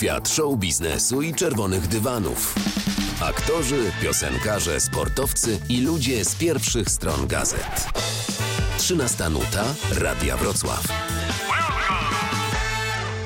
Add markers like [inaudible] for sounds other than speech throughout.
Świat show biznesu i czerwonych dywanów. Aktorzy, piosenkarze, sportowcy i ludzie z pierwszych stron gazet. 13 nuta Radia Wrocław.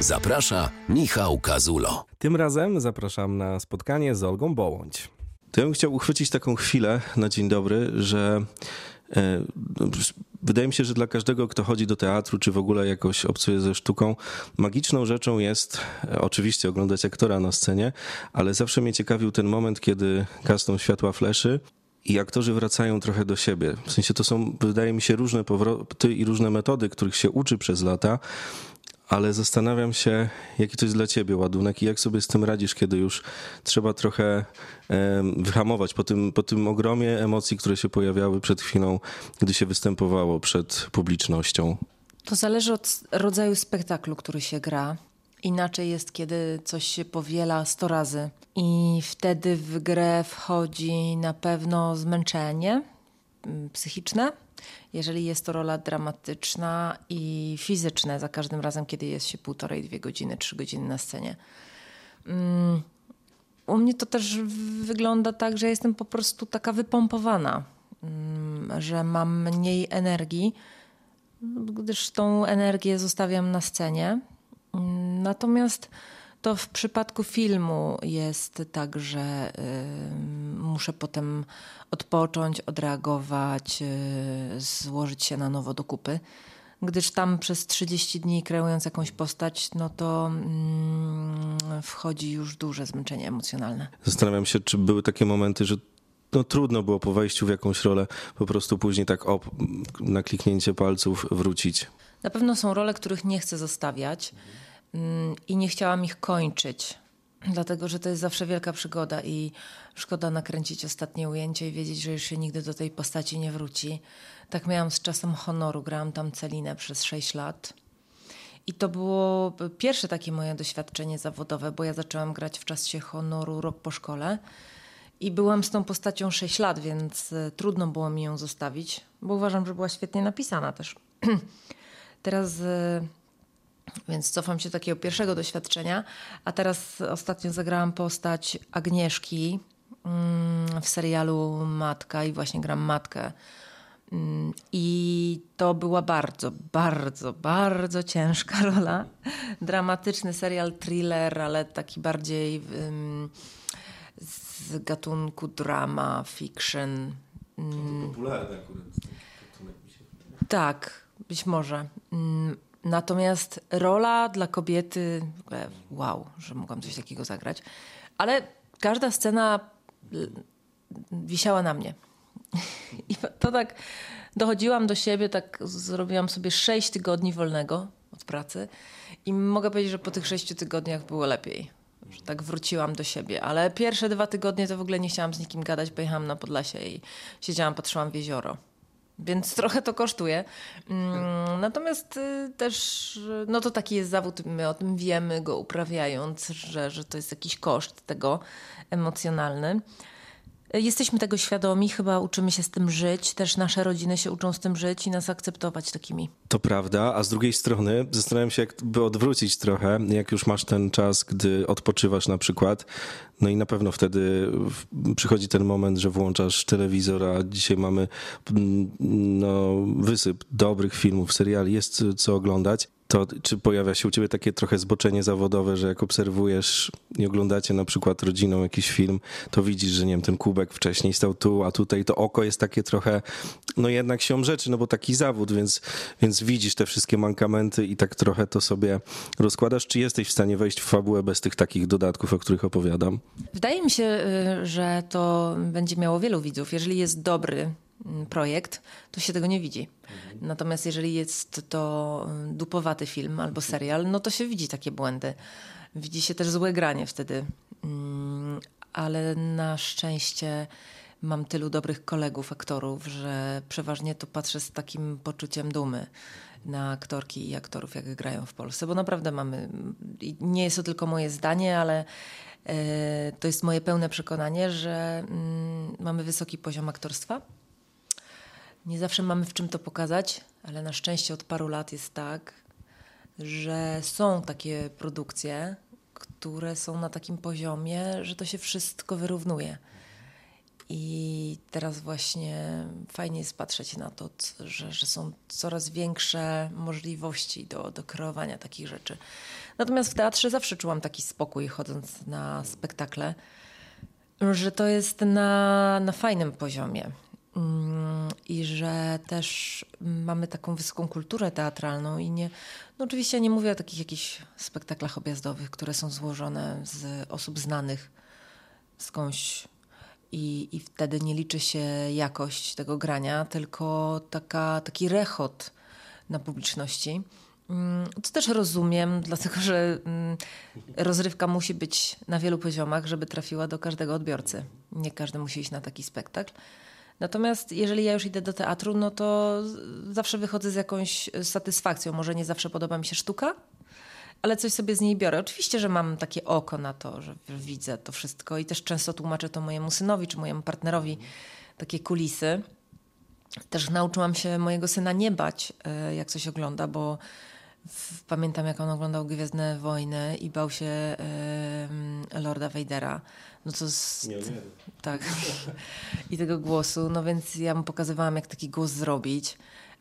Zaprasza Michał Kazulo. Tym razem zapraszam na spotkanie z Olgą Bołądź. To ja bym chciał uchwycić taką chwilę na dzień dobry, że e, wydaje mi się, że dla każdego, kto chodzi do teatru, czy w ogóle jakoś obcuje ze sztuką, magiczną rzeczą jest e, oczywiście oglądać aktora na scenie, ale zawsze mnie ciekawił ten moment, kiedy gasną światła fleszy i aktorzy wracają trochę do siebie. W sensie to są, wydaje mi się, różne powroty i różne metody, których się uczy przez lata, ale zastanawiam się, jaki to jest dla ciebie ładunek i jak sobie z tym radzisz, kiedy już trzeba trochę wyhamować po tym, po tym ogromie emocji, które się pojawiały przed chwilą, gdy się występowało przed publicznością. To zależy od rodzaju spektaklu, który się gra. Inaczej jest, kiedy coś się powiela sto razy. I wtedy w grę wchodzi na pewno zmęczenie mm, psychiczne, jeżeli jest to rola dramatyczna i fizyczna za każdym razem, kiedy jest się półtorej, dwie godziny, trzy godziny na scenie. Mm, u mnie to też wygląda tak, że jestem po prostu taka wypompowana, mm, że mam mniej energii, gdyż tą energię zostawiam na scenie. Mm, natomiast to w przypadku filmu jest tak, że y, muszę potem odpocząć, odreagować, y, złożyć się na nowo do kupy. Gdyż tam przez 30 dni kreując jakąś postać, no to mm, wchodzi już duże zmęczenie emocjonalne. Zastanawiam się, czy były takie momenty, że no, trudno było po wejściu w jakąś rolę po prostu później tak op, na kliknięcie palców wrócić. Na pewno są role, których nie chcę zostawiać. Mm, i nie chciałam ich kończyć, dlatego że to jest zawsze wielka przygoda i szkoda nakręcić ostatnie ujęcie i wiedzieć, że już się nigdy do tej postaci nie wróci. Tak miałam z czasem honoru, grałam tam Celinę przez 6 lat. I to było pierwsze takie moje doświadczenie zawodowe, bo ja zaczęłam grać w czasie honoru rok po szkole. I byłam z tą postacią 6 lat, więc e, trudno było mi ją zostawić, bo uważam, że była świetnie napisana też. [clears throat] Teraz e, więc cofam się do takiego pierwszego doświadczenia. A teraz ostatnio zagrałam postać Agnieszki mm, w serialu Matka i właśnie gram matkę. Mm, I to była bardzo, bardzo, bardzo ciężka [laughs] rola. Dramatyczny serial, thriller, ale taki bardziej z gatunku drama, fiction. To popularny akurat. Tak, być może. Natomiast rola dla kobiety, wow, że mogłam coś takiego zagrać, ale każda scena y, wisiała na mnie. [laughs] I to tak dochodziłam do siebie, tak zrobiłam sobie sześć tygodni wolnego od pracy i mogę powiedzieć, że po tych sześciu tygodniach było lepiej. Że tak wróciłam do siebie, ale pierwsze dwa tygodnie to w ogóle nie chciałam z nikim gadać, pojechałam na Podlasie i siedziałam, patrzyłam w jezioro więc [laughs] trochę to kosztuje. Mm, natomiast y, też, no to taki jest zawód, my o tym wiemy, go uprawiając, że, że to jest jakiś koszt tego emocjonalny. Jesteśmy tego świadomi, chyba uczymy się z tym żyć, też nasze rodziny się uczą z tym żyć i nas akceptować takimi. To prawda, a z drugiej strony zastanawiam się, jakby odwrócić trochę, jak już masz ten czas, gdy odpoczywasz na przykład, no i na pewno wtedy przychodzi ten moment, że włączasz telewizor, a dzisiaj mamy mm, no, wysyp dobrych filmów, seriali, jest co oglądać to czy pojawia się u ciebie takie trochę zboczenie zawodowe, że jak obserwujesz i oglądacie na przykład rodziną jakiś film, to widzisz, że nie wiem, ten kubek wcześniej stał tu, a tutaj to oko jest takie trochę, no jednak się rzeczy, no bo taki zawód, więc, więc widzisz te wszystkie mankamenty i tak trochę to sobie rozkładasz. Czy jesteś w stanie wejść w fabułę bez tych takich dodatków, o których opowiadam? Wydaje mi się, y, że to będzie miało wielu widzów. Jeżeli jest dobry projekt, to się tego nie widzi. Mhm. Natomiast jeżeli jest to mm, dupowaty film albo serial, no to się widzi takie błędy. Widzi się też złe granie wtedy. Mm, ale na szczęście mam tylu dobrych kolegów, aktorów, że przeważnie to patrzę z takim poczuciem dumy na aktorki i aktorów, jak grają w Polsce, bo naprawdę mamy, nie jest to tylko moje zdanie, ale e, to jest moje pełne przekonanie, że mamy wysoki poziom aktorstwa nie zawsze mamy w czym to pokazać, ale na szczęście od paru lat jest tak, że są takie produkcje, które są na takim poziomie, że to się wszystko wyrównuje. I teraz właśnie fajnie jest patrzeć na to, że, że są coraz większe możliwości do, do kreowania takich rzeczy. Natomiast w teatrze zawsze czułam taki spokój, chodząc na spektakle, że to jest na, na fajnym poziomie. Mm, I że też mamy taką wysoką kulturę teatralną i nie, no oczywiście nie mówię o takich jakichś spektaklach objazdowych, które są złożone z osób znanych skądś i, i wtedy nie liczy się jakość tego grania, tylko taka, taki rechot na publiczności. Mm, co też rozumiem, dlatego że mm, rozrywka musi być na wielu poziomach, żeby trafiła do każdego odbiorcy. Nie każdy musi iść na taki spektakl. Natomiast jeżeli ja już idę do teatru, no to zawsze wychodzę z jakąś satysfakcją. Może nie zawsze podoba mi się sztuka, ale coś sobie z niej biorę. Oczywiście, że mam takie oko na to, że widzę to wszystko i też często tłumaczę to mojemu synowi czy mojemu partnerowi takie kulisy. Też nauczyłam się mojego syna nie bać, e, jak coś ogląda, bo pamiętam, jak on oglądał Gwiezdne Wojny i bał się y, Lorda Vadera. No to z, nie, nie. Tak. [laughs] I tego głosu. No więc ja mu pokazywałam, jak taki głos zrobić.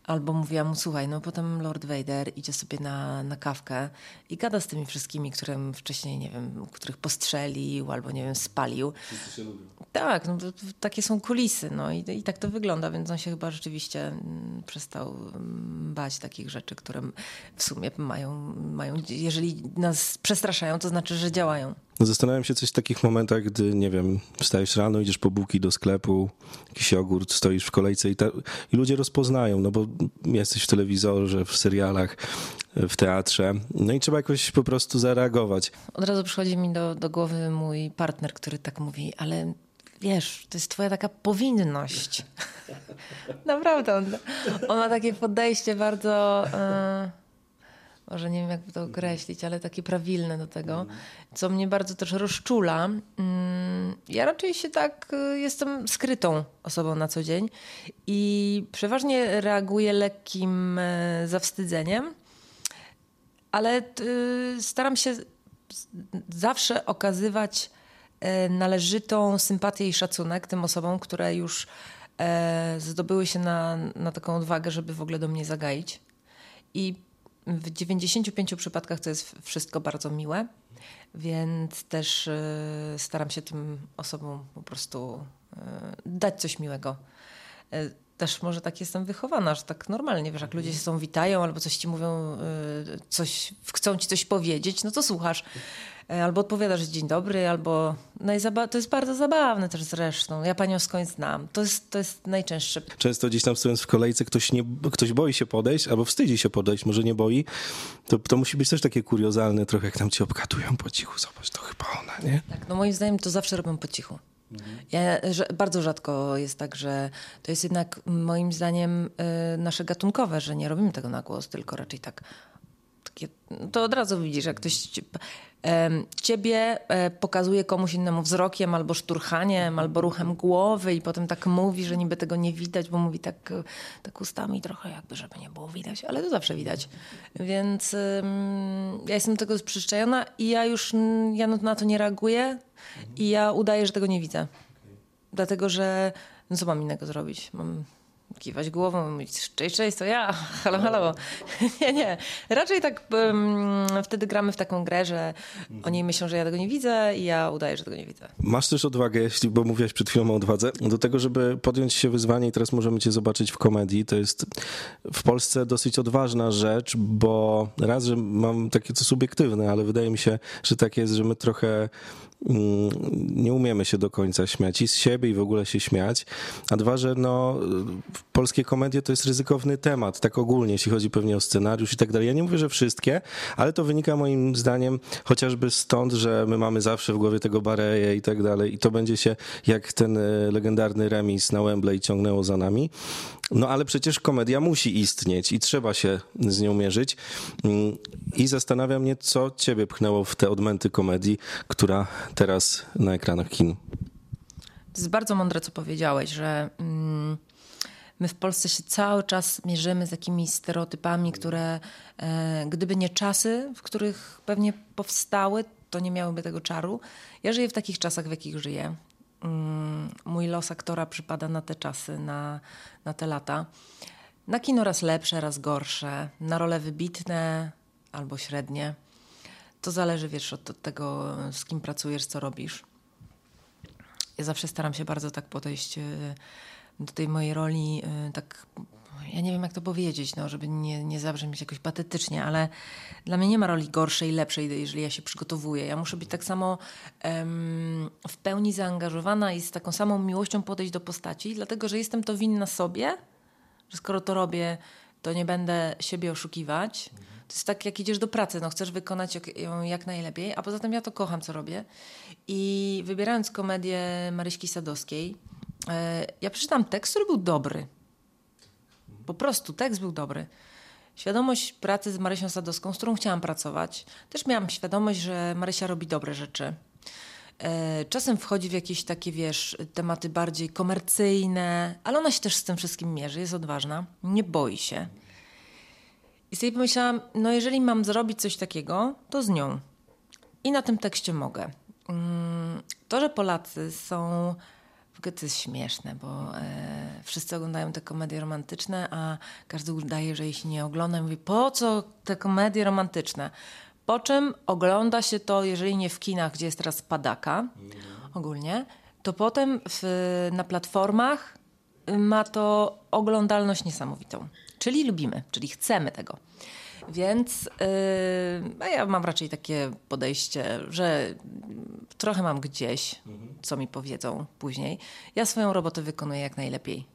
Albo mówiłam mu, słuchaj, no potem Lord Vader idzie sobie na, na kawkę i gada z tymi wszystkimi, którym wcześniej, nie wiem, których postrzelił albo, nie wiem, spalił. Wszyscy się lubią. Tak, no, takie są kulisy, no i, i tak to wygląda, więc on się chyba rzeczywiście mm, przestał mm, bać takich rzeczy, które w sumie mają, mają jeżeli nas przestraszają, to znaczy, że działają. Zastanawiam się coś w takich momentach, gdy, nie wiem, wstajesz rano, idziesz po bułki do sklepu, jakiś jogurt, stoisz w kolejce i, ta, i ludzie rozpoznają, no bo jesteś w telewizorze, w serialach, w teatrze, no i trzeba jakoś po prostu zareagować. Od razu przychodzi mi do, do głowy mój partner, który tak mówi, ale wiesz, to jest twoja taka powinność. [laughs] Naprawdę, on, on, ma takie podejście bardzo... Yy może nie wiem jak to określić, ale takie prawilne do tego, co mnie bardzo też rozczula. Mm, ja raczej się tak y, jestem skrytą osobą na co dzień i przeważnie reaguję lekkim e, zawstydzeniem, ale y, staram się zawsze okazywać e, należytą sympatię i szacunek tym osobom, które już e, zdobyły się na, na taką odwagę, żeby w ogóle do mnie zagaić. I w 95 przypadkach to jest wszystko bardzo miłe, więc też y, staram się tym osobom po prostu y, dać coś miłego. Y, też może tak jestem wychowana, że tak normalnie, wiesz, jak ludzie się są witają albo coś ci mówią, coś, chcą ci coś powiedzieć, no to słuchasz. E, albo odpowiadasz dzień dobry, albo no i to jest bardzo zabawne też zresztą. Ja panią skądś znam. To jest, to jest najczęstsze. Często gdzieś tam stojąc w kolejce ktoś, nie, ktoś boi się podejść albo wstydzi się podejść, może nie boi. To, to musi być też takie kuriozalne trochę, jak tam ci obgadują po cichu. Zobacz, to chyba ona, nie? Tak, no moim zdaniem to zawsze robią po cichu. Mhm. Ja, bardzo rzadko jest tak, że to jest jednak moim zdaniem y, nasze gatunkowe, że nie robimy tego na głos, tylko raczej tak takie, to od razu widzisz, jak ktoś ciebie e, pokazuje komuś innemu wzrokiem albo szturchaniem, albo ruchem głowy i potem tak mówi, że niby tego nie widać, bo mówi tak, tak ustami trochę jakby, żeby nie było widać, ale to zawsze widać. Więc ja jestem tego przyczajona i ja już ja na to nie reaguję i ja udaję, że tego nie widzę. Dlatego, że no co mam innego zrobić? Mam kiwać głową, mówić cześć, cześć, to ja, [laughs] halo, halo. [laughs] nie, nie. Raczej tak um, wtedy gramy w taką grę, że oni myślą, że ja tego nie widzę i ja udaję, że tego nie widzę. Masz też odwagę, jeśli, bo mówiłaś przed chwilą o odwadze, do tego, żeby podjąć się wyzwanie i teraz możemy cię zobaczyć w komedii. To jest w Polsce dosyć odważna rzecz, bo raz, że mam takie co subiektywne, ale wydaje mi się, że tak jest, że my trochę nie umiemy się do końca śmiać i z siebie i w ogóle się śmiać. A dwa, że no, polskie komedie to jest ryzykowny temat, tak ogólnie, jeśli chodzi pewnie o scenariusz i tak dalej. Ja nie mówię, że wszystkie, ale to wynika moim zdaniem chociażby stąd, że my mamy zawsze w głowie tego Bareje i tak dalej i to będzie się jak ten e, legendarny remis na Wembley ciągnęło za nami. No ale przecież komedia musi istnieć i trzeba się z nią mierzyć. Mm, I zastanawia mnie, co ciebie pchnęło w te odmęty komedii, która teraz na ekranach kin. To jest bardzo mądre, co powiedziałeś, że mm, my w Polsce się cały czas mierzymy z jakimiś stereotypami, które e, gdyby nie czasy, w których pewnie powstały, to nie miałyby tego czaru. Ja żyję w takich czasach, w jakich żyję. Mm, mój los aktora przypada na te czasy, na, na te lata. Na kino raz lepsze, raz gorsze, na role wybitne albo średnie. To zależy, wiesz, od tego, z kim pracujesz, co robisz. Ja zawsze staram się bardzo tak podejść y, do tej mojej roli, y, tak ja nie wiem jak to powiedzieć, no, żeby nie, nie zabrzmieć jakoś patetycznie, ale dla mnie nie ma roli gorszej i lepszej, jeżeli ja się przygotowuję. Ja muszę być tak samo w pełni zaangażowana i z taką samą miłością podejść do postaci, dlatego że jestem to winna sobie, że skoro to robię, to nie będę siebie oszukiwać. To jest tak, jak idziesz do pracy, no chcesz wykonać ją jak najlepiej, a poza tym ja to kocham, co robię. I wybierając komedię Maryśki Sadowskiej, e, ja przeczytam tekst, który był dobry. Po prostu tekst był dobry. Świadomość pracy z Marysią Sadowską, z którą chciałam pracować. Też miałam świadomość, że Marysia robi dobre rzeczy. E, czasem wchodzi w jakieś takie, wiesz, tematy bardziej komercyjne, ale ona się też z tym wszystkim mierzy, jest odważna, nie boi się. I sobie pomyślałam, no jeżeli mam zrobić coś takiego, to z nią. I na tym tekście mogę. Mm, to, że Polacy są ogóle to jest śmieszne, bo e, wszyscy oglądają te komedie romantyczne, a każdy udaje, że jeśli nie ogląda, mówi po co te komedie romantyczne? Po czym ogląda się to, jeżeli nie w kinach, gdzie jest teraz padaka ogólnie, to potem w, na platformach ma to oglądalność niesamowitą. Czyli lubimy, czyli chcemy tego. Więc yy, ja mam raczej takie podejście, że trochę mam gdzieś, co mi powiedzą później. Ja swoją robotę wykonuję jak najlepiej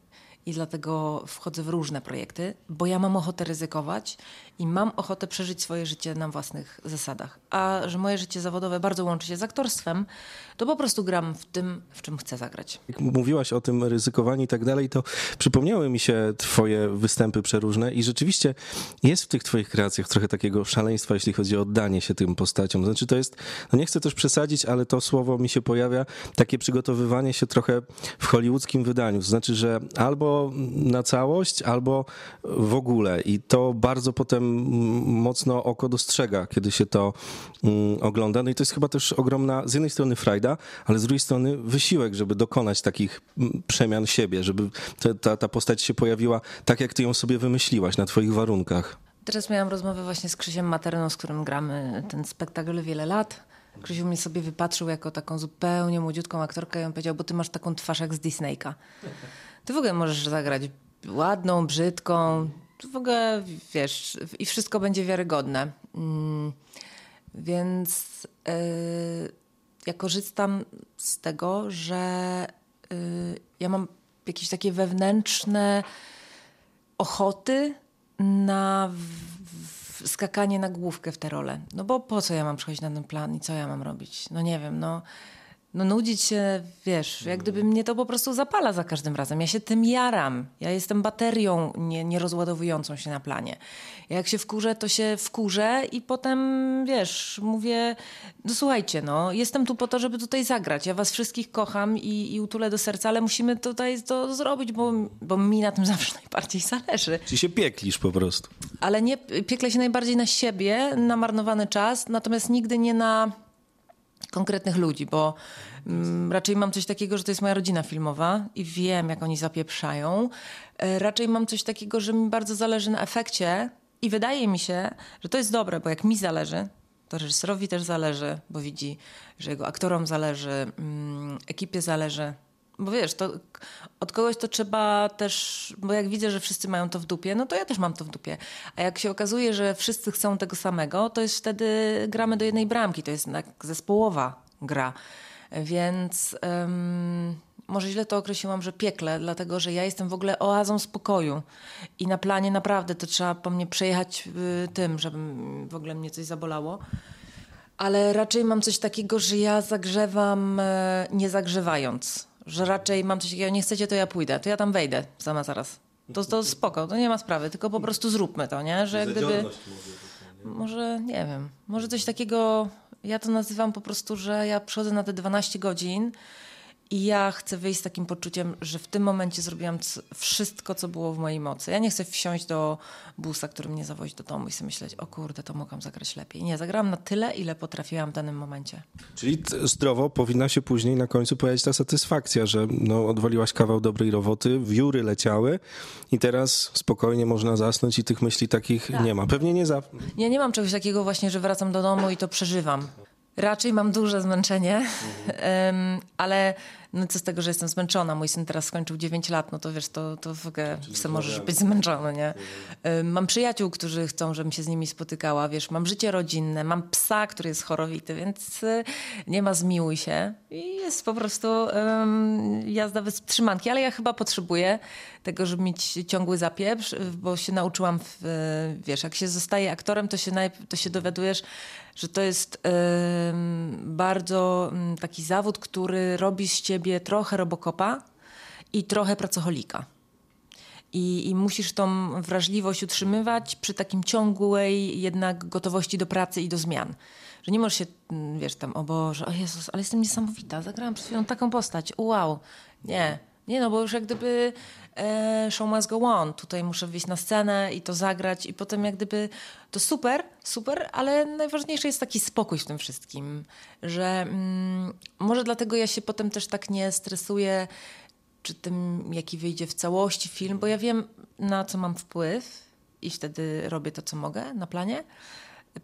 i dlatego wchodzę w różne projekty, bo ja mam ochotę ryzykować i mam ochotę przeżyć swoje życie na własnych zasadach. A że moje życie zawodowe bardzo łączy się z aktorstwem, to po prostu gram w tym, w czym chcę zagrać. Jak mówiłaś o tym ryzykowaniu i tak dalej, to przypomniały mi się twoje występy przeróżne i rzeczywiście jest w tych twoich kreacjach trochę takiego szaleństwa, jeśli chodzi o oddanie się tym postaciom. Znaczy to jest, no nie chcę też przesadzić, ale to słowo mi się pojawia, takie przygotowywanie się trochę w hollywoodzkim wydaniu. To znaczy, że albo na całość, albo w ogóle. I to bardzo potem mocno oko dostrzega, kiedy się to mm, ogląda. No i to jest chyba też ogromna, z jednej strony frajda, ale z drugiej strony wysiłek, żeby dokonać takich mm, przemian siebie, żeby ta, ta postać się pojawiła tak, jak ty ją sobie wymyśliłaś, na twoich warunkach. Teraz miałam rozmowę właśnie z Krzysiem Materną, z którym gramy ten spektakl wiele lat. Krzysiu mnie sobie wypatrzył jako taką zupełnie młodziutką aktorkę i on powiedział, bo ty masz taką twarz jak z Disneyka. Ty w ogóle możesz zagrać ładną, brzydką, w ogóle wiesz, i wszystko będzie wiarygodne. Mm, więc yy, ja korzystam z tego, że yy, ja mam jakieś takie wewnętrzne ochoty na w, w skakanie na główkę w tę rolę. No bo po co ja mam przychodzić na ten plan i co ja mam robić? No nie wiem, no no nudzić się, wiesz, jak gdyby mnie to po prostu zapala za każdym razem. Ja się tym jaram. Ja jestem baterią nie, nierozładowującą się na planie. Jak się wkurzę, to się wkurzę i potem, wiesz, mówię, no słuchajcie, no, jestem tu po to, żeby tutaj zagrać. Ja was wszystkich kocham i, i utulę do serca, ale musimy tutaj to zrobić, bo, bo mi na tym [laughs] zawsze najbardziej zależy. Czy się pieklisz po prostu. Ale nie, piekle się najbardziej na siebie, na marnowany czas, natomiast nigdy nie na konkretnych ludzi, bo mm, raczej mam coś takiego, że to jest moja rodzina filmowa i wiem, jak oni zapieprzają. E, raczej mam coś takiego, że mi bardzo zależy na efekcie i wydaje mi się, że to jest dobre, bo jak mi zależy, to reżyserowi też zależy, bo widzi, że jego aktorom zależy, mm, ekipie zależy. Bo wiesz, to od kogoś to trzeba też, bo jak widzę, że wszyscy mają to w dupie, no to ja też mam to w dupie. A jak się okazuje, że wszyscy chcą tego samego, to jest wtedy gramy do jednej bramki, to jest tak zespołowa gra. Więc może źle to określiłam, że piekle, dlatego że ja jestem w ogóle oazą spokoju i na planie naprawdę to trzeba po mnie przejechać y, tym, żeby w ogóle mnie coś zabolało. Ale raczej mam coś takiego, że ja zagrzewam e, nie zagrzewając że raczej mam coś takiego, nie chcecie, to ja pójdę, to ja tam wejdę sama zaraz. To, to spoko, to nie ma sprawy, tylko po prostu zróbmy to, nie? Że jak gdyby... Może, nie wiem, może coś takiego, ja to nazywam po prostu, że ja przychodzę na te 12 godzin I ja chcę wyjść z takim poczuciem, że w tym momencie zrobiłam wszystko, co było w mojej mocy. Ja nie chcę wsiąść do busa, który mnie zawozi do domu i sobie myśleć, o kurde, to mogłam zagrać lepiej. Nie, zagrałam na tyle, ile potrafiłam w danym momencie. Czyli zdrowo powinna się później na końcu pojawić ta satysfakcja, że no, odwaliłaś kawał dobrej roboty, wióry leciały i teraz spokojnie można zasnąć i tych myśli takich tak. nie ma. Pewnie nie za... Ja nie mam czegoś takiego właśnie, że wracam do domu i to przeżywam. Raczej mam duże zmęczenie, mhm. [laughs] ale no co z tego, że jestem zmęczona. Mój syn teraz skończył 9 lat, no to wiesz, to, to w ogóle możesz być zmęczony, nie? Mam przyjaciół, którzy chcą, żebym się z nimi spotykała, wiesz, mam życie rodzinne, mam psa, który jest chorowity, więc y, nie ma zmiłuj się. I jest po prostu um, jazda bez trzymanki, ale ja chyba potrzebuję tego, żeby mieć ciągły zapieprz, bo się nauczyłam, w, wiesz, jak się zostaje aktorem, to się, to się dowiadujesz, że to jest bardzo mm, taki zawód, który robi z ciebie trochę robokopa i trochę pracoholika. I, I, musisz tą wrażliwość utrzymywać przy takim ciągłej jednak gotowości do pracy i do zmian. Że nie możesz się, mm, wiesz, tam, o Boże, o Jezus, ale jestem niesamowita, zagrałam przed chwilą taką postać, wow. Nie, nie, no bo już jak gdyby e, show must go on. Tutaj muszę wyjść na scenę i to zagrać i potem jak gdyby to super, super, ale najważniejszy jest taki spokój w tym wszystkim, że mm, może dlatego ja się potem też tak nie stresuję czy tym, jaki wyjdzie w całości film, bo ja wiem, na co mam wpływ i wtedy robię to, co mogę na planie.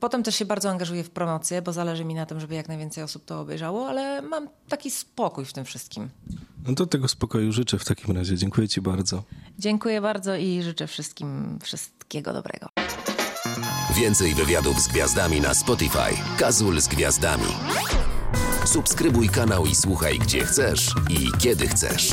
Potem też się bardzo angażuję w promocję, bo zależy mi na tym, żeby jak najwięcej osób to obejrzało, ale mam taki spokój w tym wszystkim. No to tego spokoju życzę w takim razie. Dziękuję Ci bardzo. Dziękuję bardzo i życzę wszystkim wszystkiego dobrego. Więcej wywiadów z gwiazdami na Spotify. Kazul z gwiazdami. Subskrybuj kanał i słuchaj gdzie chcesz i kiedy chcesz.